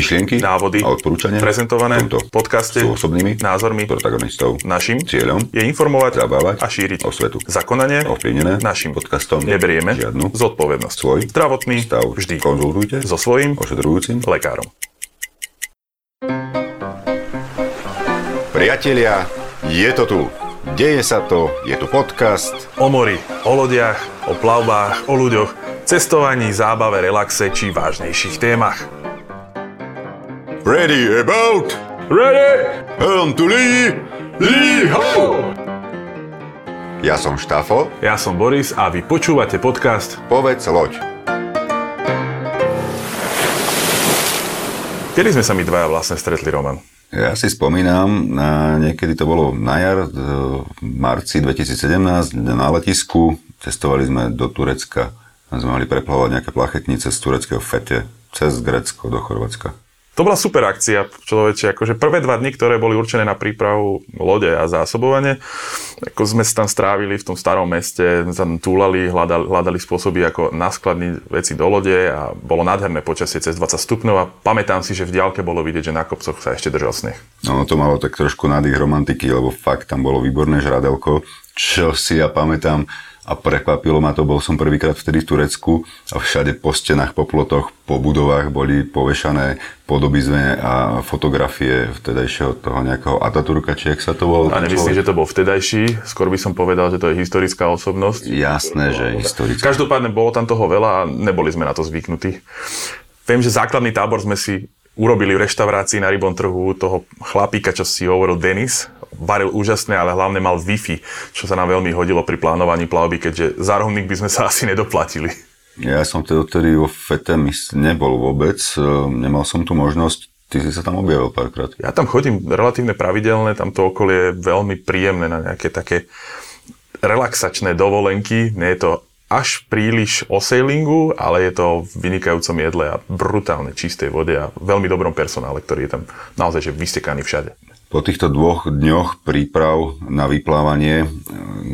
Myšlienky návody a odporúčania prezentované v tomto podcaste sú osobnými názormi protagonistov. našim Cieľom je informovať zabávať a šíriť o svetu. Zakonanie Ovplyvnené našim podcastom neberieme žiadnu zodpovednosť. svoj Zdravotný stav vždy konzultujte so svojím ošetrujúcim lekárom. Priatelia, je to tu. Deje sa to, je tu podcast. O mori, o lodiach, o plavbách, o ľuďoch, cestovaní, zábave, relaxe či vážnejších témach. Ready about, Ready? helm to lee, lee ho! Ja som Štafo, Ja som Boris a vy počúvate podcast povedz loď. Kedy sme sa my dvaja vlastne stretli, Roman? Ja si spomínam, na, niekedy to bolo na jar, v marci 2017, na letisku. Cestovali sme do Turecka a sme mali preplávať nejaké plachetnice z tureckého fete cez Grecko do Chorvátska. To bola super akcia, človeče, akože prvé dva dni, ktoré boli určené na prípravu lode a zásobovanie, ako sme sa tam strávili v tom starom meste, sme tam túlali, hľadali, hľadali spôsoby, ako naskladniť veci do lode a bolo nádherné počasie cez 20 stupňov a pamätám si, že v diálke bolo vidieť, že na kopcoch sa ešte držal sneh. No to malo tak trošku nádych romantiky, lebo fakt tam bolo výborné žradelko, čo si ja pamätám a prekvapilo ma to, bol som prvýkrát vtedy v Turecku a všade po stenách, po plotoch, po budovách boli povešané podobizme a fotografie vtedajšieho toho nejakého Ataturka, či jak sa to bol. A nemyslím, že to bol vtedajší, skôr by som povedal, že to je historická osobnosť. Jasné, že historické. Každopádne bolo tam toho veľa a neboli sme na to zvyknutí. Viem, že základný tábor sme si urobili v reštaurácii na Rybon trhu toho chlapíka, čo si hovoril Denis. Varil úžasne, ale hlavne mal Wi-Fi, čo sa nám veľmi hodilo pri plánovaní plavby, keďže za rohník by sme sa asi nedoplatili. Ja som tedy odtedy vo Fete nebol vôbec, e, nemal som tu možnosť, ty si sa tam objavil párkrát. Ja tam chodím relatívne pravidelne, tam to okolie je veľmi príjemné na nejaké také relaxačné dovolenky. Nie je to až príliš o sailingu, ale je to o vynikajúcom jedle a brutálne čistej vode a veľmi dobrom personále, ktorý je tam naozaj že vystekaný všade. Po týchto dvoch dňoch príprav na vyplávanie, e,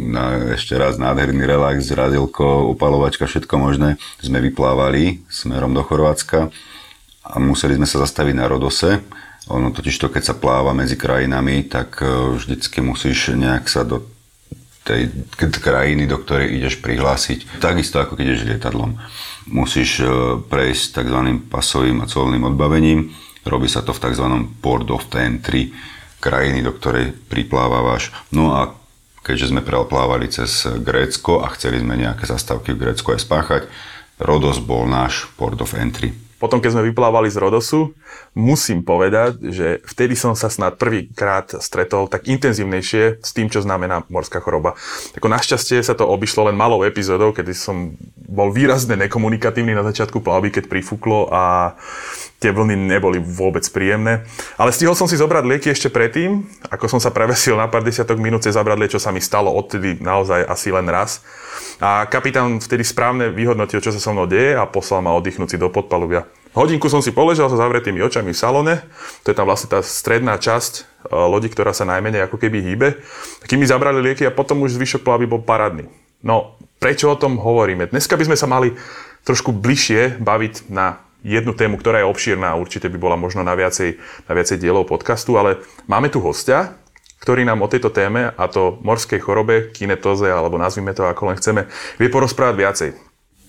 na ešte raz nádherný relax, radielko, upalovačka, všetko možné, sme vyplávali smerom do Chorvátska a museli sme sa zastaviť na Rodose. Ono totiž to, keď sa pláva medzi krajinami, tak e, vždycky musíš nejak sa do tej krajiny, do ktorej ideš prihlásiť. Takisto ako keď ideš lietadlom. Musíš e, prejsť tzv. pasovým a colným odbavením. Robí sa to v tzv. port of entry krajiny, do ktorej priplávavaš. No a keďže sme plávali cez Grécko a chceli sme nejaké zastávky v Grécku aj spáchať, Rodos bol náš port of entry. Potom, keď sme vyplávali z Rodosu, musím povedať, že vtedy som sa snad prvýkrát stretol tak intenzívnejšie s tým, čo znamená morská choroba. Tako našťastie sa to obišlo len malou epizódou, kedy som bol výrazne nekomunikatívny na začiatku plavby, keď prifúklo a tie vlny neboli vôbec príjemné. Ale stihol som si zobrať lieky ešte predtým, ako som sa prevesil na pár desiatok minút cez zabradlie, čo sa mi stalo odtedy naozaj asi len raz. A kapitán vtedy správne vyhodnotil, čo sa so mnou deje a poslal ma oddychnúť si do podpalubia. Hodinku som si poležal so zavretými očami v salone, to je tam vlastne tá stredná časť e, lodi, ktorá sa najmenej ako keby hýbe. Kým mi zabrali lieky a potom už zvyšok plavby bol parádny. No, prečo o tom hovoríme? Dneska by sme sa mali trošku bližšie baviť na jednu tému, ktorá je obšírna a určite by bola možno na viacej, na viacej dielov podcastu, ale máme tu hostia, ktorý nám o tejto téme, a to morskej chorobe, kinetóze, alebo nazvime to ako len chceme, vie porozprávať viacej.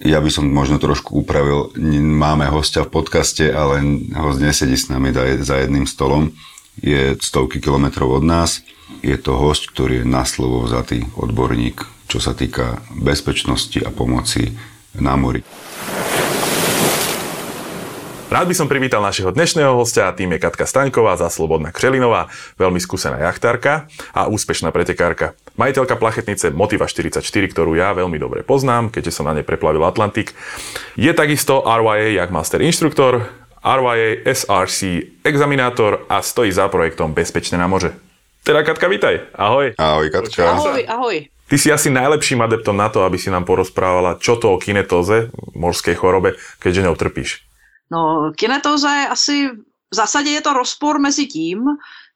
Ja by som možno trošku upravil, máme hostia v podcaste, ale host nesedí s nami za jedným stolom. Je stovky kilometrov od nás. Je to host, ktorý je na slovo vzatý odborník, čo sa týka bezpečnosti a pomoci na mori. Rád by som privítal našeho dnešného hostia, tým je Katka Staňková, za Slobodná Křelinová, veľmi skúsená jachtárka a úspešná pretekárka. Majiteľka plachetnice Motiva 44, ktorú ja veľmi dobre poznám, keďže som na nej preplavil Atlantik. Je takisto RYA Jagmaster inštruktor, RYA SRC examinátor a stojí za projektom Bezpečné na moře. Teda Katka, vítaj. Ahoj. Ahoj Katka. Ahoj, ahoj. Ty si asi najlepším adeptom na to, aby si nám porozprávala, čo to o kinetóze, morskej chorobe, keďže ňou trpíš. No, kinetóza je asi, v zásadě je to rozpor mezi tím,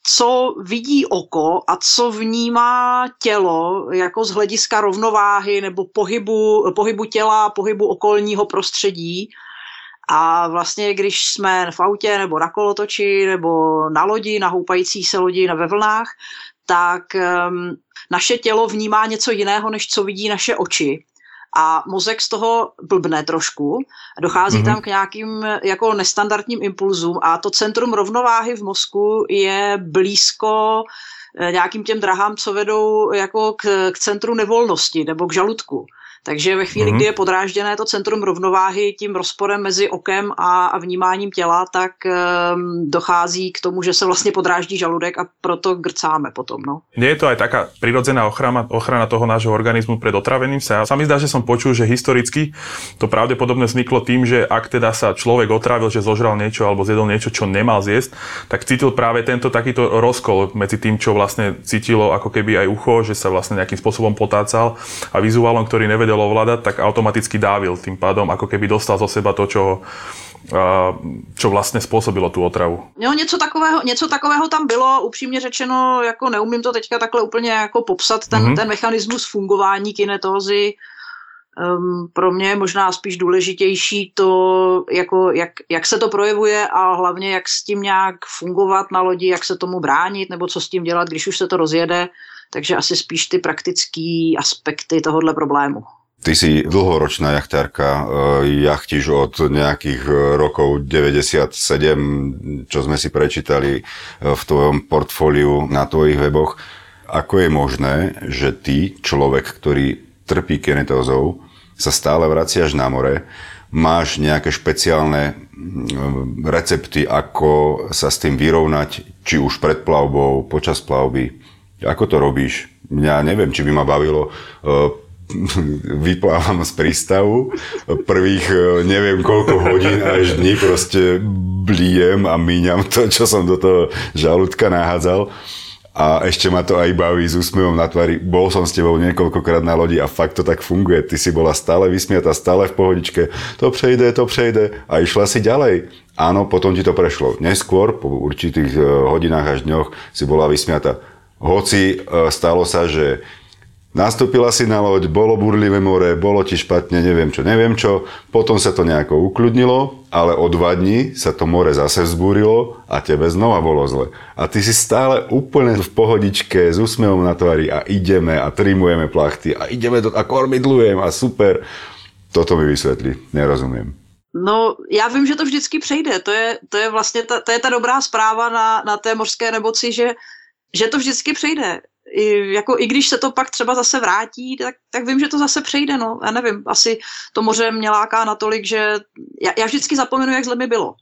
co vidí oko a co vnímá tělo jako z hlediska rovnováhy nebo pohybu, pohybu těla, pohybu okolního prostředí. A vlastně, když jsme v autě nebo na kolotoči nebo na lodi, na houpající se lodi ve vlnách, tak um, naše tělo vnímá něco jiného, než co vidí naše oči a mozek z toho blbne trošku, dochází mm-hmm. tam k nějakým jako nestandardním impulzům a to centrum rovnováhy v mozku je blízko eh, nějakým těm drahám, co vedou jako k, k centru nevolnosti nebo k žaludku. Takže ve chvíli, mm-hmm. kdy je podrážděné to centrum rovnováhy tím rozporem mezi okem a, a vnímáním těla, tak um, dochází k tomu, že se vlastně podráždí žaludek a proto grcáme potom. No. Je to aj taká prirodzená ochrana, ochrana toho nášho organizmu pred otravením sa? Sa mi zdá, že som počul, že historicky to pravdepodobne vzniklo tým, že ak teda sa človek otravil, že zožral niečo alebo zjedol niečo, čo nemal zjesť, tak cítil práve tento takýto rozkol medzi tým, čo vlastne cítilo ako keby aj ucho, že sa vlastne nejakým spôsobom potácal a vizuálom, ktorý nevedel nevedel ovládať, tak automaticky dávil. Tým pádom ako keby dostal zo seba to, čo, čo vlastně způsobilo tu otravu. Jo, něco takového, něco takového tam bylo, upřímně řečeno, jako neumím to teďka takhle úplně jako popsat, ten, mm-hmm. ten mechanismus fungování kinetózy, um, pro mě je možná spíš důležitější to, jako, jak, jak se to projevuje a hlavně jak s tím nějak fungovat na lodi, jak se tomu bránit nebo co s tím dělat, když už se to rozjede. Takže asi spíš ty praktické aspekty tohohle problému. Ty si dlhoročná jachtárka, eh, jachtíš od nejakých eh, rokov 97, čo sme si prečítali eh, v tvojom portfóliu na tvojich weboch. Ako je možné, že ty, človek, ktorý trpí kinetózou, sa stále vraciaš na more, máš nejaké špeciálne recepty, ako sa s tým vyrovnať, či už pred plavbou, počas plavby. Ako to robíš? Mňa neviem, či by ma bavilo vyplávam z prístavu, prvých e, neviem koľko hodín až dní proste blíjem a míňam to, čo som do toho žalúdka nahádzal a ešte ma to aj baví s úsmevom na tvári. Bol som s tebou niekoľkokrát na lodi a fakt to tak funguje. Ty si bola stále vysmiatá, stále v pohodičke. To prejde, to prejde a išla si ďalej. Áno, potom ti to prešlo. Neskôr, po určitých e, hodinách až dňoch, si bola vysmiatá. Hoci e, stalo sa, že Nastúpila si na loď, bolo burlivé more, bolo ti špatne, neviem čo, neviem čo. Potom sa to nejako ukludnilo, ale o dva dní sa to more zase vzbúrilo a tebe znova bolo zle. A ty si stále úplne v pohodičke s úsmevom na tvári a ideme a trimujeme plachty a ideme do, a kormidlujem a super. Toto mi vysvetlí, nerozumiem. No, já vím, že to vždycky přejde. To je, to je vlastně ta, to je ta dobrá zpráva na, na té mořské nemoci, že, že to vždycky přejde i, jako, i když se to pak třeba zase vrátí, tak, tak vím, že to zase přejde, no. Já nevím, asi to moře mě láká natolik, že já, já vždycky zapomenu, jak zle mi bylo.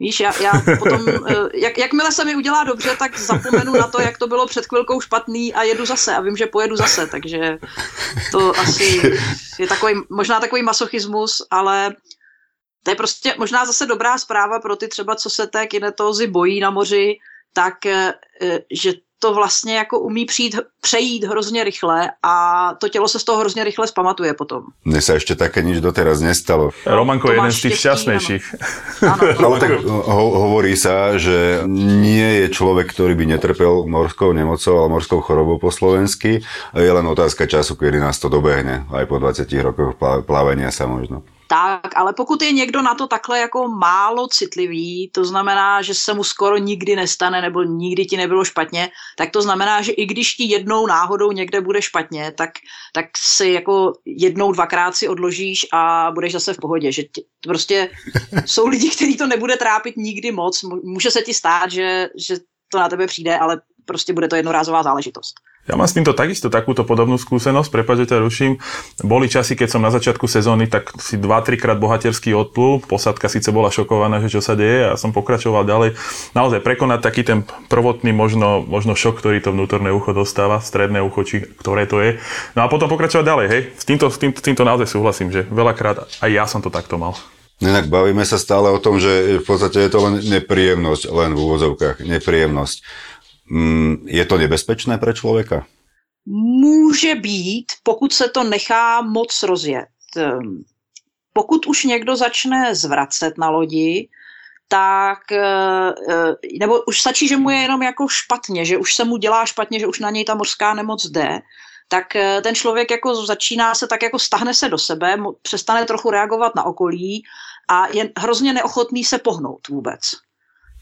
Víš, já, já potom, eh, jak, jakmile se mi udělá dobře, tak zapomenu na to, jak to bylo před chvilkou špatný a jedu zase a vím, že pojedu zase, takže to asi je takový, možná takový masochismus, ale to je prostě možná zase dobrá zpráva pro ty třeba, co se té kinetózy bojí na moři, tak eh, že to vlastně jako umí přijít, přejít hrozně rychle a to tělo se z toho hrozně rychle spamatuje potom. Mne sa ešte také nič doteraz nestalo. Romanko je jeden z tých šťastnejších. Ale tak ho, hovorí sa, že nie je človek, ktorý by netrpel morskou nemocou, ale morskou chorobou po slovensky. Je len otázka času, kedy nás to dobehne. Aj po 20 rokoch plavenia sa možno. Tak, ale pokud je někdo na to takhle jako málo citlivý, to znamená, že se mu skoro nikdy nestane nebo nikdy ti nebylo špatně, tak to znamená, že i když ti jednou náhodou někde bude špatně, tak, tak si jako jednou, dvakrát si odložíš a budeš zase v pohodě. Že tě, prostě jsou lidi, kteří to nebude trápit nikdy moc. Může se ti stát, že, že to na tebe přijde, ale prostě bude to jednorázová záležitost. Ja mám s týmto takisto takúto podobnú skúsenosť, prepáč, že ťa ruším. Boli časy, keď som na začiatku sezóny tak si 2-3 krát bohatersky odplul, posadka síce bola šokovaná, že čo sa deje a som pokračoval ďalej. Naozaj prekonať taký ten prvotný možno, možno šok, ktorý to vnútorné ucho dostáva, stredné ucho, či ktoré to je. No a potom pokračovať ďalej, hej. S týmto, s týmto, týmto naozaj súhlasím, že veľakrát aj ja som to takto mal. Inak bavíme sa stále o tom, že v podstate je to len nepríjemnosť, len v úvozovkách, nepríjemnosť. Mm, je to nebezpečné pro člověka? Může být, pokud se to nechá moc rozjet. Ehm, pokud už někdo začne zvracet na lodi, tak, eh, eh, nebo už stačí, že mu je jenom jako špatně, že už se mu dělá špatně, že už na něj ta mořská nemoc jde, tak eh, ten člověk jako začíná se tak jako stahne se do sebe, přestane trochu reagovat na okolí a je hrozně neochotný se pohnout vůbec.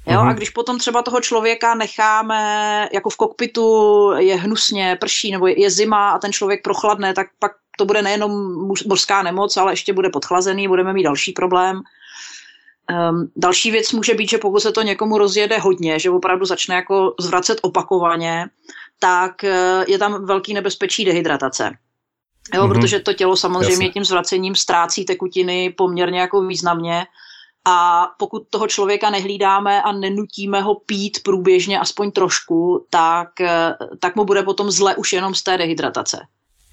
Jo, mm-hmm. a když potom třeba toho člověka necháme, jako v kokpitu je hnusně, prší nebo je zima a ten člověk prochladne, tak pak to bude nejenom mořská nemoc, ale ještě bude podchlazený, budeme mít další problém. Um, další věc může být, že pokud se to někomu rozjede hodně, že opravdu začne jako zvracet opakovaně, tak uh, je tam velký nebezpečí dehydratace. Jo, mm-hmm. protože to tělo samozřejmě Jasne. tím zvracením ztrácí tekutiny poměrně jako významně a pokud toho člověka nehlídáme a nenutíme ho pít průběžně aspoň trošku, tak, uh, tak mu bude potom zle už jenom z té dehydratace.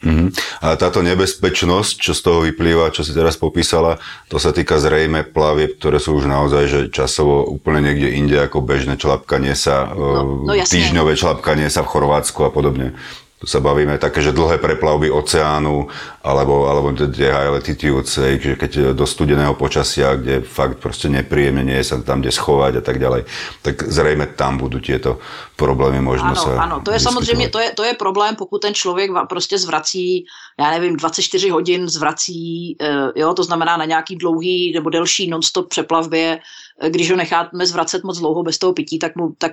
Mm-hmm. A táto nebezpečnosť, čo z toho vyplýva, čo si teraz popísala, to sa týka zrejme plavieb, ktoré sú už naozaj že časovo úplne niekde inde ako bežné člapkanie sa, no, no týždňové člapkanie sa v Chorvátsku a podobne. Tu sa bavíme také, že dlhé preplavby oceánu alebo, alebo tie high latitudes, že keď do studeného počasia, kde fakt proste nepríjemne nie je sa tam kde schovať a tak ďalej, tak zrejme tam budú tieto problémy možno ano, sa Ano, to je samozřejmě, to je, to je problém, pokud ten člověk prostě zvrací, já nevím, 24 hodin zvrací, eh, jo, to znamená na nějaký dlouhý nebo delší non-stop přeplavbě, eh, když ho necháme zvracet moc dlouho bez toho pití, tak mu, tak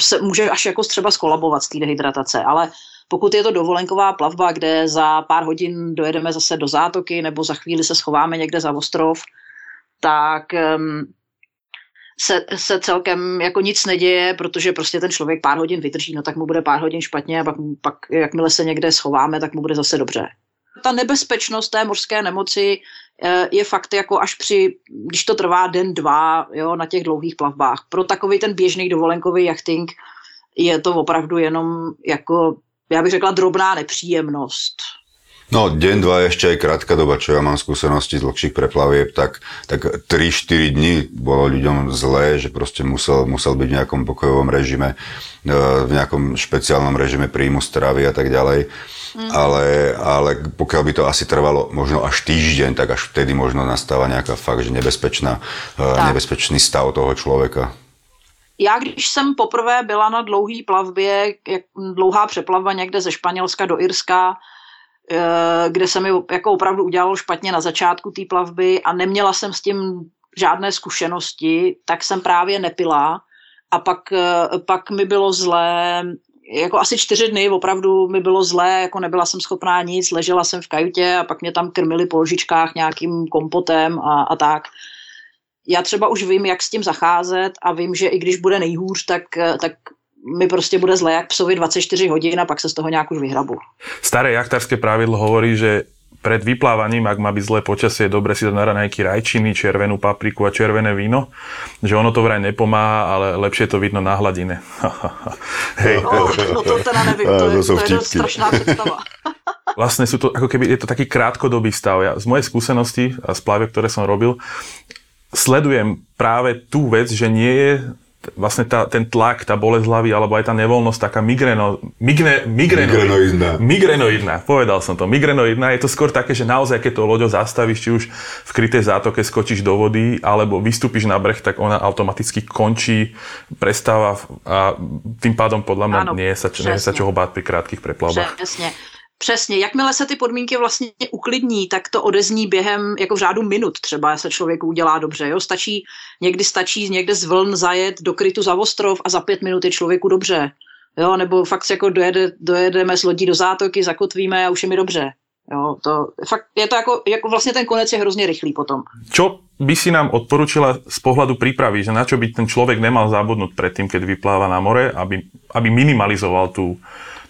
se může až jako třeba skolabovat z té dehydratace, ale pokud je to dovolenková plavba, kde za pár hodin dojedeme zase do zátoky nebo za chvíli se schováme někde za ostrov, tak se, se celkem jako nic neděje, protože prostě ten člověk pár hodin vydrží, no tak mu bude pár hodin špatně a pak, pak jakmile se někde schováme, tak mu bude zase dobře. Ta nebezpečnost té mořské nemoci eh, je fakt jako až při, když to trvá den, dva, jo, na těch dlouhých plavbách. Pro takový ten běžný dovolenkový jachting je to opravdu jenom jako já bych řekla, drobná nepříjemnost. No, deň, dva ešte aj krátka doba, čo ja mám skúsenosti z dlhších preplavieb, tak, tak 3-4 dní bolo ľuďom zlé, že proste musel, musel byť v nejakom pokojovom režime, e, v nejakom špeciálnom režime príjmu stravy a tak ďalej. Mm. Ale, ale pokiaľ by to asi trvalo možno až týždeň, tak až vtedy možno nastáva nejaká fakt, že nebezpečná, e, tak. nebezpečný stav toho človeka já když jsem poprvé byla na dlouhý plavbě, jak dlouhá přeplavba někde ze Španělska do Irska, kde se mi jako opravdu udělalo špatně na začátku té plavby a neměla jsem s tím žádné zkušenosti, tak jsem právě nepila. A pak, eh, pak mi bylo zlé, jako asi čtyři dny opravdu mi bylo zlé, jako nebyla jsem schopná nic, ležela jsem v kajutě a pak mě tam krmili po ložičkách nějakým kompotem a, a tak. Já třeba už vím, jak s tím zacházet a vím, že i když bude nejhůř, tak, tak mi prostě bude zle jak psovi 24 hodin a pak se z toho nějak už vyhrabu. Staré jachtárske pravidlo hovorí, že pred vyplávaním, ak má byť zlé počasie, je dobre si dať na ranejky rajčiny, červenú papriku a červené víno, že ono to vraj nepomáha, ale lepšie to vidno na hladine. Hej. No, no to teda nevím, to, je, to, to je strašná predstava. Vlastne sú to, ako keby, je to taký krátkodobý stav. Ja, z mojej skúsenosti a z plávy, ktoré som robil, sledujem práve tú vec, že nie je vlastne tá, ten tlak, tá bolesť hlavy, alebo aj tá nevoľnosť taká migreno, migne, migrenoidná. migrenoidná. Povedal som to. Migrenoidná je to skôr také, že naozaj, keď to loďo zastavíš, či už v krytej zátoke skočíš do vody, alebo vystúpiš na breh, tak ona automaticky končí, prestáva a tým pádom podľa mňa ano, nie, je sa, nie je sa čoho báť pri krátkých preplavbách. Presne. Přesně, jakmile se ty podmínky vlastně uklidní, tak to odezní během jako v řádu minut třeba se člověku udělá dobře. Jo? Stačí, někdy stačí někde z vln zajet do krytu za ostrov a za pět minut je člověku dobře. Jo? Nebo fakt jako dojede, dojedeme s lodí do zátoky, zakotvíme a už je mi dobře. Jo, to, fakt je to jako, jako vlastně ten konec je hrozně rychlý potom. Čo by si nám odporučila z pohľadu prípravy, že na čo by ten človek nemal zabudnúť predtým, keď vypláva na more, aby, aby minimalizoval tú,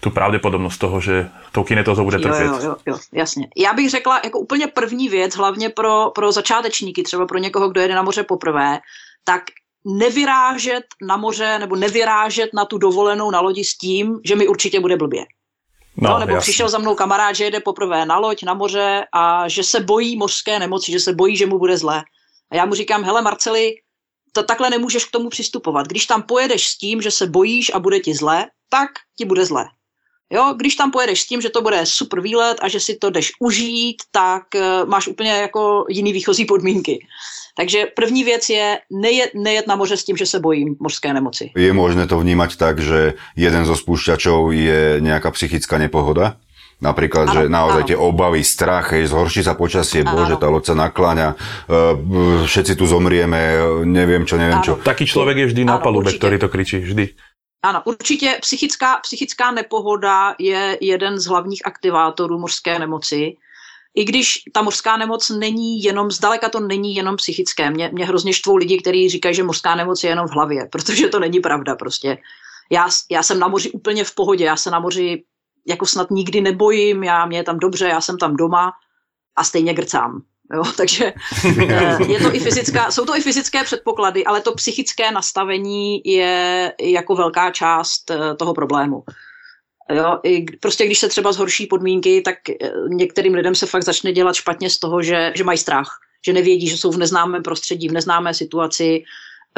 tu pravděpodobnost toho, že tou kinetózou bude trpět. Jo, jo, jo, jasně. Já bych řekla jako úplně první věc, hlavně pro, pro začátečníky, třeba pro někoho, kdo jede na moře poprvé, tak nevyrážet na moře nebo nevyrážet na tu dovolenou na lodi s tím, že mi určitě bude blbě. No, no, nebo jasný. přišel za mnou kamarád, že jede poprvé na loď, na moře a že se bojí mořské nemoci, že se bojí, že mu bude zlé. A já mu říkám, hele Marceli, to takhle nemůžeš k tomu přistupovat. Když tam pojedeš s tím, že se bojíš a bude ti zlé, tak ti bude zlé. Jo, když tam pojedeš s tím, že to bude super výlet a že si to jdeš užít, tak uh, máš úplně jako jiný výchozí podmínky. Takže první věc je nejet, nejet na moře s tím, že se bojím mořské nemoci. Je možné to vnímať tak, že jeden zo spúšťačov je nejaká psychická nepohoda? Napríklad, ano, že naozaj ano. tie obavy, strach, hej, zhorší sa počasie, ano. bože, tá loď sa nakláňa, uh, všetci tu zomrieme, neviem čo, neviem ano. čo. Taký človek je vždy na palube, ktorý to kričí, vždy. Ano, určitě psychická, psychická nepohoda je jeden z hlavních aktivátorů mořské nemoci. I když ta mořská nemoc není jenom, zdaleka to není jenom psychické. Mě, mě hrozně štvou lidi, kteří říkají, že mořská nemoc je jenom v hlavě, protože to není pravda prostě. Já, já jsem na moři úplně v pohodě, já se na moři jako snad nikdy nebojím, já, mě je tam dobře, já jsem tam doma a stejně grcám. Jo, takže eh, je to i fyzická, jsou to i fyzické předpoklady, ale to psychické nastavení je jako velká část eh, toho problému. Jo, i prostě když se třeba zhorší podmínky, tak eh, některým lidem se fakt začne dělat špatně z toho, že, že mají strach, že nevědí, že jsou v neznámém prostředí, v neznámé situaci.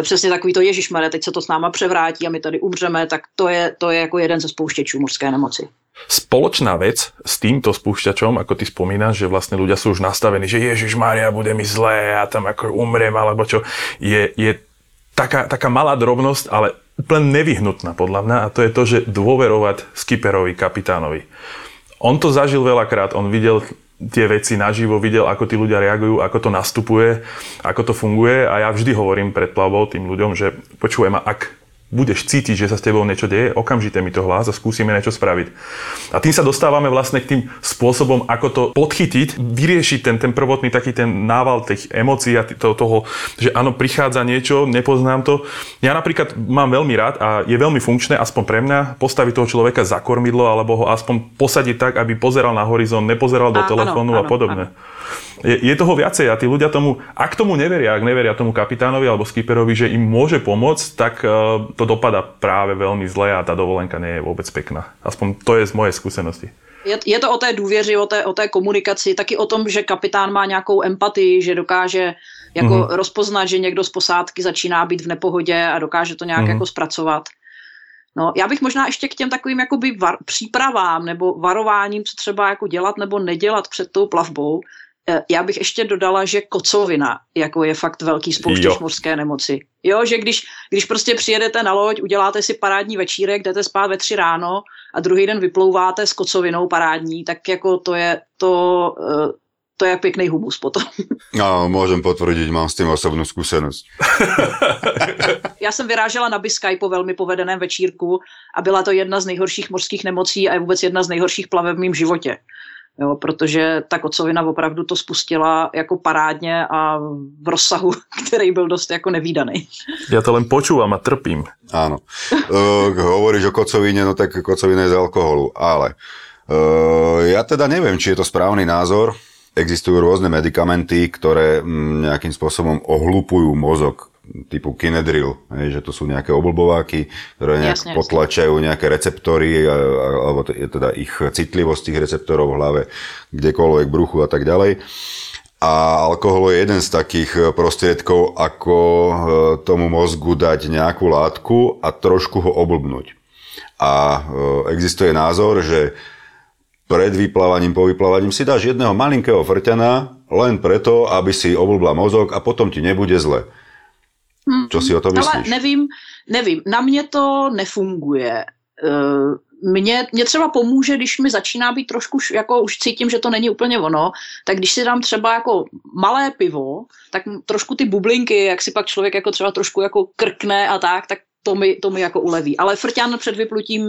Přesně takový to Ježišmere, teď se to s náma převrátí a my tady umřeme, tak to je, to je jako jeden ze spouštěčů mořské nemoci. Spoločná vec s týmto spúšťačom, ako ty spomínaš, že vlastne ľudia sú už nastavení, že Ježiš Maria, bude mi zlé, ja tam ako umriem, alebo čo, je, je taká, taká malá drobnosť, ale úplne nevyhnutná podľa mňa a to je to, že dôverovať skipperovi, kapitánovi. On to zažil veľakrát, on videl tie veci naživo, videl, ako tí ľudia reagujú, ako to nastupuje, ako to funguje. A ja vždy hovorím pred plavbou tým ľuďom, že počujem, ak budeš cítiť, že sa s tebou niečo deje, okamžite mi to hlás a skúsime niečo spraviť. A tým sa dostávame vlastne k tým spôsobom, ako to podchytiť, vyriešiť ten, ten prvotný taký ten nával tých emócií a to, toho, že áno, prichádza niečo, nepoznám to. Ja napríklad mám veľmi rád a je veľmi funkčné, aspoň pre mňa, postaviť toho človeka za kormidlo alebo ho aspoň posadiť tak, aby pozeral na horizont, nepozeral do telefónu a podobne. Áno je, je toho viacej a tí ľudia tomu, ak tomu neveria, ak neveria tomu kapitánovi alebo skipperovi, že im môže pomôcť, tak uh, to dopada práve veľmi zle a tá dovolenka nie je vôbec pekná. Aspoň to je z mojej skúsenosti. Je, je to o té důvěři, o té, o té komunikaci, taky o tom, že kapitán má nějakou empatii, že dokáže jako mm-hmm. rozpoznat, že někdo z posádky začíná být v nepohodě a dokáže to nějak mm-hmm. jako zpracovat. No, já bych možná ještě k těm takovým jakoby var, přípravám nebo varováním, co třeba jako dělat nebo nedělat před tou plavbou, já bych ještě dodala, že kocovina jako je fakt velký spouštěč mořské nemoci. Jo, že když, když prostě přijedete na loď, uděláte si parádní večírek, jdete spát ve tři ráno a druhý den vyplouváte s kocovinou parádní, tak jako to je to, eh, to je pěkný humus potom. No, můžem potvrdit, mám s tím osobnou zkušenost. Já jsem vyrážela na Biskaj po velmi povedeném večírku a byla to jedna z nejhorších mořských nemocí a je vůbec jedna z nejhorších plavev v mém životě jo, protože ta kocovina opravdu to spustila jako parádně a v rozsahu, který byl dost jako nevýdaný. Já to len počúvam a trpím. Áno. Uh, hovoríš o kocovine, no tak kocovina je z alkoholu, ale uh, ja teda neviem, či je to správny názor. Existujú rôzne medikamenty, ktoré mm, nejakým spôsobom ohlupujú mozog typu Kinedril, hej, že to sú nejaké oblbováky, ktoré nejak jasne, potlačajú nejaké receptory, alebo teda ich citlivosť tých receptorov v hlave, kdekoľvek, bruchu a tak ďalej. A alkohol je jeden z takých prostriedkov, ako e, tomu mozgu dať nejakú látku a trošku ho oblbnúť. A e, existuje názor, že pred vyplávaním, po vyplávaním si dáš jedného malinkého frťana len preto, aby si oblbla mozog a potom ti nebude zle. Co si o to myslíš? Ale nevím, nevím. Na mě to nefunguje. Eh, mě, mě třeba pomůže, když mi začíná být trošku, jako už cítím, že to není úplně ono, tak když si dám třeba jako malé pivo, tak trošku ty bublinky, jak si pak člověk jako třeba trošku jako krkne a tak, tak to mi, to mi jako uleví. Ale frťan před vyplutím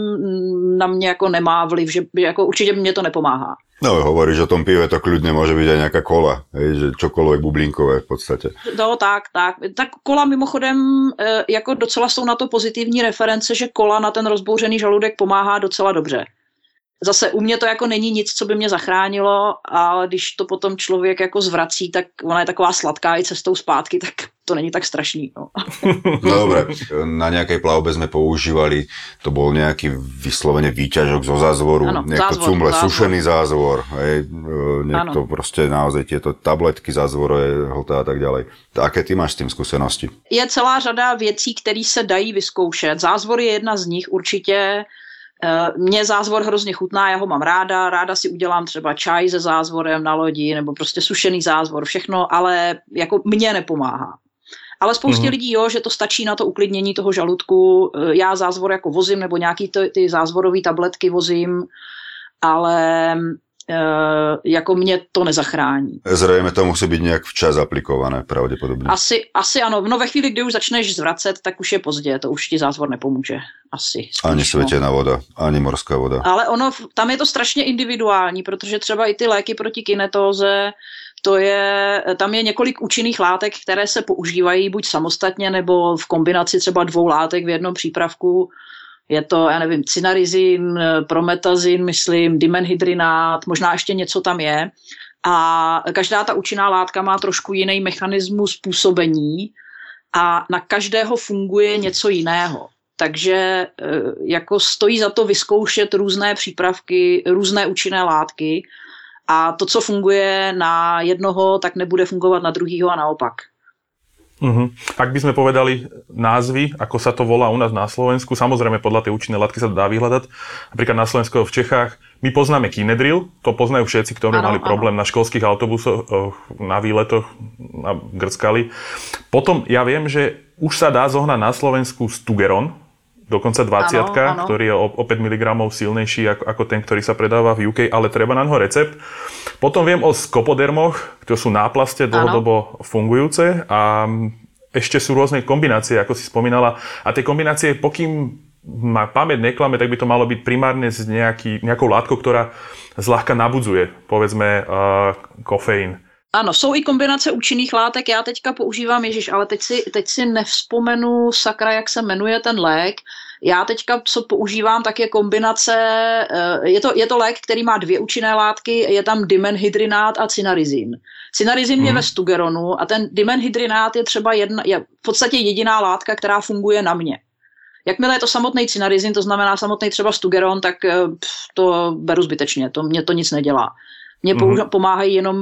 na mě jako nemá vliv, že jako určitě mě to nepomáhá. No, hovoríš o tom pive, to kľudne môže byť aj nejaká kola, hej, že čokoľvek bublinkové v podstate. No, tak, tak. Tak kola mimochodem, e, jako docela jsou na to pozitivní reference, že kola na ten rozbouřený žaludek pomáhá docela dobře zase u mě to jako není nic, co by mě zachránilo, ale když to potom člověk jako zvrací, tak ona je taková sladká i cestou zpátky, tak to není tak strašný. No. no dobre, na nejakej plavbe sme používali, to bol nejaký vyslovene výťažok zo zázvoru, ano, zázvor, cumle, zázvor. sušený zázvor, hej, e, niekto ano. proste naozaj tieto tabletky zázvorové, hltá a tak ďalej. Aké ty máš s tým skúsenosti? Je celá řada věcí, které se dají vyzkoušet. Zázvor je jedna z nich určitě. Eh, mně zázvor hrozně chutná, já ho mám ráda, ráda si udělám třeba čaj se zázvorem na lodi, nebo prostě sušený zázvor, všechno, ale jako mně nepomáhá. Ale spoustě mm-hmm. lidí, jo, že to stačí na to uklidnění toho žaludku. Eh, já zázvor jako vozím, nebo nějaký ty, ty zázvorové tabletky vozím. ale jako mě to nezachrání. Zřejmě to musí být nějak včas aplikované, pravděpodobně. Asi, asi ano. No ve chvíli, kdy už začneš zvracet, tak už je pozdě, to už ti zátvor nepomůže. Asi. Spíš, ani světěná no. voda, ani morská voda. Ale ono, tam je to strašně individuální, protože třeba i ty léky proti kinetóze, to je, tam je několik účinných látek, které se používají buď samostatně nebo v kombinaci třeba dvou látek v jednom přípravku. Je to, já nevím, cynarizin, prometazin, myslím, dimenhydrinát, možná ještě něco tam je. A každá ta účinná látka má trošku jiný mechanismus působení a na každého funguje něco jiného. Takže e, jako stojí za to vyzkoušet různé přípravky, různé účinné látky a to, co funguje na jednoho, tak nebude fungovat na druhýho a naopak. Uh-huh. Ak by sme povedali názvy, ako sa to volá u nás na Slovensku, samozrejme podľa tej účinnej látky sa to dá vyhľadať. Napríklad na Slovensku v Čechách my poznáme Kinedril, to poznajú všetci, ktorí ano, mali ano. problém na školských autobusoch, na výletoch, na Grckali. Potom ja viem, že už sa dá zohnať na Slovensku Stugeron, dokonca 20 ktorý je o, o 5 mg silnejší ako, ako ten, ktorý sa predáva v UK, ale treba na ňo recept. Potom viem o skopodermoch, ktoré sú náplaste dlhodobo ano. fungujúce a ešte sú rôzne kombinácie, ako si spomínala. A tie kombinácie, pokým ma pamäť neklame, tak by to malo byť primárne z nejaký, nejakou látkou, ktorá zľahka nabudzuje, povedzme uh, kofeín. Ano, jsou i kombinace účinných látek. Já teďka používám, Ježíš, ale teď si, teď si nevzpomenu, sakra, jak se jmenuje ten lék. Já teďka, co používám, tak je kombinace, eh, je to, je to lék, který má dvě účinné látky, je tam dimenhydrinát a cynarizin. Cynarizin hmm. je mhm. ve stugeronu a ten dimenhydrinát je třeba jedna, je v podstatě jediná látka, která funguje na mě. Jakmile je to samotný cynarizin, to znamená samotný třeba stugeron, tak eh, to beru zbytečně, to mě to nic nedělá. Mně mm-hmm. pomáhají jenom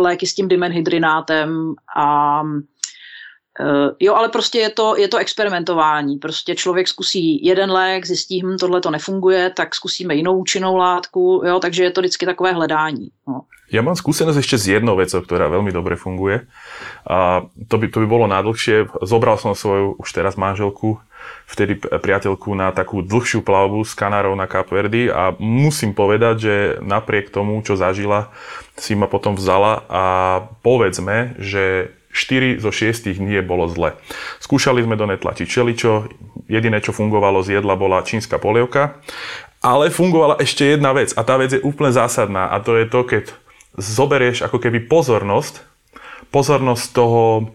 léky s tím dimenhydrinátem a Uh, jo, ale prostě je to, je to experimentování. Prostě člověk zkusí jeden lék, zjistí, hm, tohle to nefunguje, tak zkusíme jinou účinnou látku, jo, takže je to vždycky takové hledání. No. Ja mám skúsenosť ešte s jednou vecou, ktorá veľmi dobre funguje. A to by, to by bolo nádlhšie. Zobral som svoju už teraz manželku vtedy priateľku na takú dlhšiu plavbu s Kanárov na Kapverdy a musím povedať, že napriek tomu, čo zažila, si ma potom vzala a povedzme, že 4 zo 6 dní bolo zle. Skúšali sme do netlačiť čeličo, jediné, čo fungovalo z jedla, bola čínska polievka, ale fungovala ešte jedna vec a tá vec je úplne zásadná a to je to, keď zoberieš ako keby pozornosť, pozornosť toho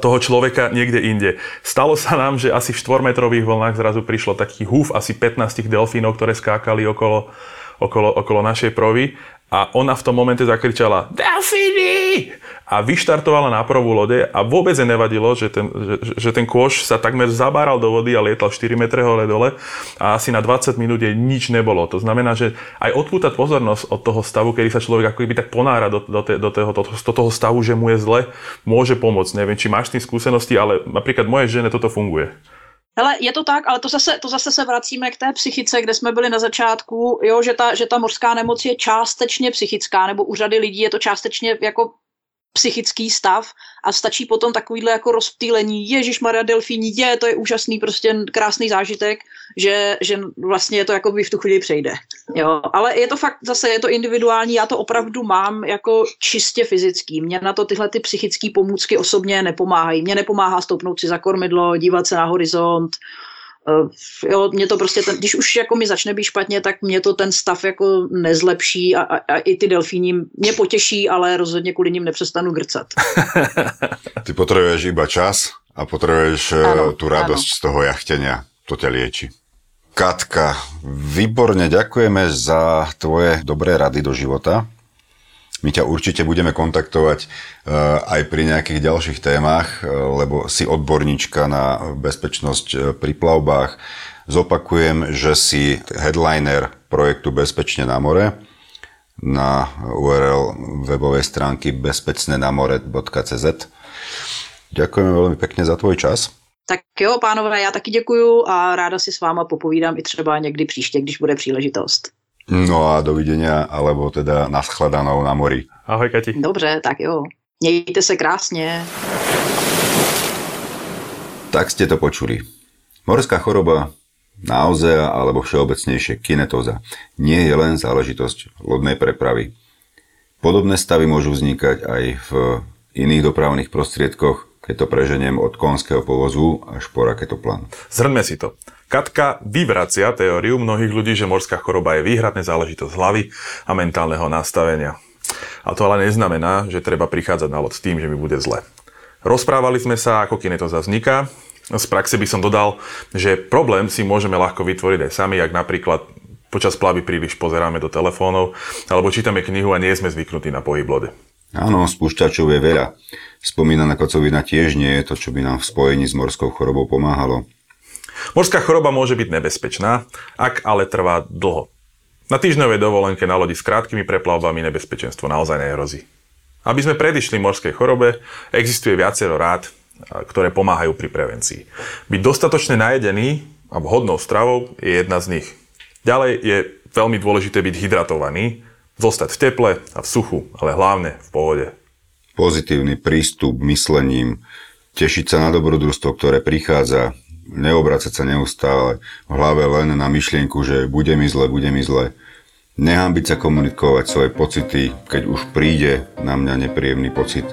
toho človeka niekde inde. Stalo sa nám, že asi v 4-metrových vlnách zrazu prišlo taký húf asi 15 delfínov, ktoré skákali okolo, okolo, okolo našej provy a ona v tom momente zakričala Delfíny! A vyštartovala na prvú lode a vôbec jej nevadilo, že ten, že, že ten kôš sa takmer zabáral do vody a lietal 4 metre hore dole a asi na 20 minút jej nič nebolo. To znamená, že aj odpútať pozornosť od toho stavu, kedy sa človek ako keby tak ponára do, do, te, do, toho, do toho stavu, že mu je zle, môže pomôcť. Neviem, či máš tým skúsenosti, ale napríklad moje žene toto funguje. Hele, je to tak, ale to zase, to zase se vracíme k té psychice, kde jsme byli na začátku, jo, že ta, že ta mořská nemoc je částečně psychická, nebo u řady lidí je to částečně jako psychický stav a stačí potom takovýhle jako rozptýlení, Ježíš Maria Delfíní, je, to je úžasný, prostě krásný zážitek, že, že vlastně to jako by v tu chvíli přejde. Jo, ale je to fakt, zase je to individuální, já to opravdu mám jako čistě fyzický. Mně na to tyhle ty psychické pomůcky osobně nepomáhají. Mně nepomáhá stoupnout si za kormidlo, dívat se na horizont, jo, mě to prostě, ten, když už jako mi začne být špatně, tak mě to ten stav jako nezlepší a, a, a i ty delfíni mě potěší, ale rozhodně kvůli ním nepřestanu grcat. Ty potřebuješ iba čas a potřebuješ eh, ano, tu radost ano. z toho jachtenia. To tě lieči. Katka, výborne ďakujeme za tvoje dobré rady do života. My ťa určite budeme kontaktovať eh, aj pri nejakých ďalších témach, eh, lebo si odborníčka na bezpečnosť eh, pri plavbách. Zopakujem, že si headliner projektu Bezpečne na more na URL webovej stránky bezpečnenamore.cz. Ďakujeme veľmi pekne za tvoj čas. Tak jo, pánové, já taky děkuju a ráda si s váma popovídám i třeba někdy příště, když bude příležitost. No a dovidenia, alebo teda naschledanou na mori. Ahoj, Kati. Dobře, tak jo. Mějte se krásně. Tak ste to počuli. Morská choroba naozea alebo všeobecnejšie kinetóza nie je len záležitosť lodnej prepravy. Podobné stavy môžu vznikať aj v iných dopravných prostriedkoch, keď to preženiem od konského povozu až po raketoplán. Zhrňme si to. Katka vyvracia teóriu mnohých ľudí, že morská choroba je výhradná záležitosť hlavy a mentálneho nastavenia. A to ale neznamená, že treba prichádzať na loď s tým, že mi bude zle. Rozprávali sme sa, ako kinetoza vzniká. Z praxe by som dodal, že problém si môžeme ľahko vytvoriť aj sami, ak napríklad počas plavy príliš pozeráme do telefónov, alebo čítame knihu a nie sme zvyknutí na pohyb lode. Áno, spúšťačov je veľa. Spomínaná kocovina tiež nie je to, čo by nám v spojení s morskou chorobou pomáhalo. Morská choroba môže byť nebezpečná, ak ale trvá dlho. Na týždňovej dovolenke na lodi s krátkými preplavbami nebezpečenstvo naozaj nehrozí. Aby sme predišli morskej chorobe, existuje viacero rád, ktoré pomáhajú pri prevencii. Byť dostatočne najedený a vhodnou stravou je jedna z nich. Ďalej je veľmi dôležité byť hydratovaný, zostať v teple a v suchu, ale hlavne v pohode. Pozitívny prístup myslením, tešiť sa na dobrodružstvo, ktoré prichádza, neobracať sa neustále v hlave len na myšlienku, že bude mi zle, bude mi zle. Nehambiť sa komunikovať svoje pocity, keď už príde na mňa nepríjemný pocit.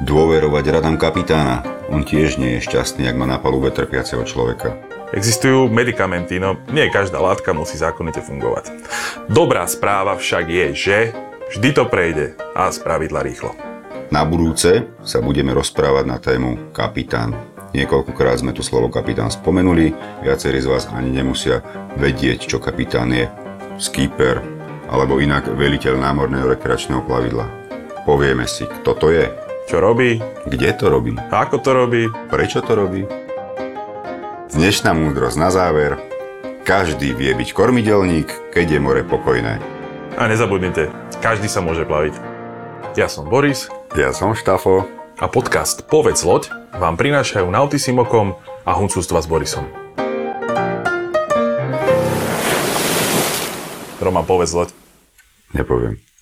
Dôverovať radám kapitána. On tiež nie je šťastný, ak má na palube trpiaceho človeka. Existujú medikamenty, no nie každá látka musí zákonite fungovať. Dobrá správa však je, že vždy to prejde a spravidla rýchlo. Na budúce sa budeme rozprávať na tému kapitán. Niekoľkokrát sme tu slovo kapitán spomenuli, viacerí z vás ani nemusia vedieť, čo kapitán je. Skipper, alebo inak veliteľ námorného rekreačného plavidla. Povieme si, kto to je, Čo robí, kde to robí, ako to robí, prečo to robí. Dnešná múdrosť na záver. Každý vie byť kormidelník, keď je more pokojné. a nezabudnite, každý sa môže plaviť. Ja som Boris Ja som Štafo. A podcast Povedz loď vám prinášajú Nautisimokom a Huncústva s Borisom. Roman, povedz loď. Nepoviem.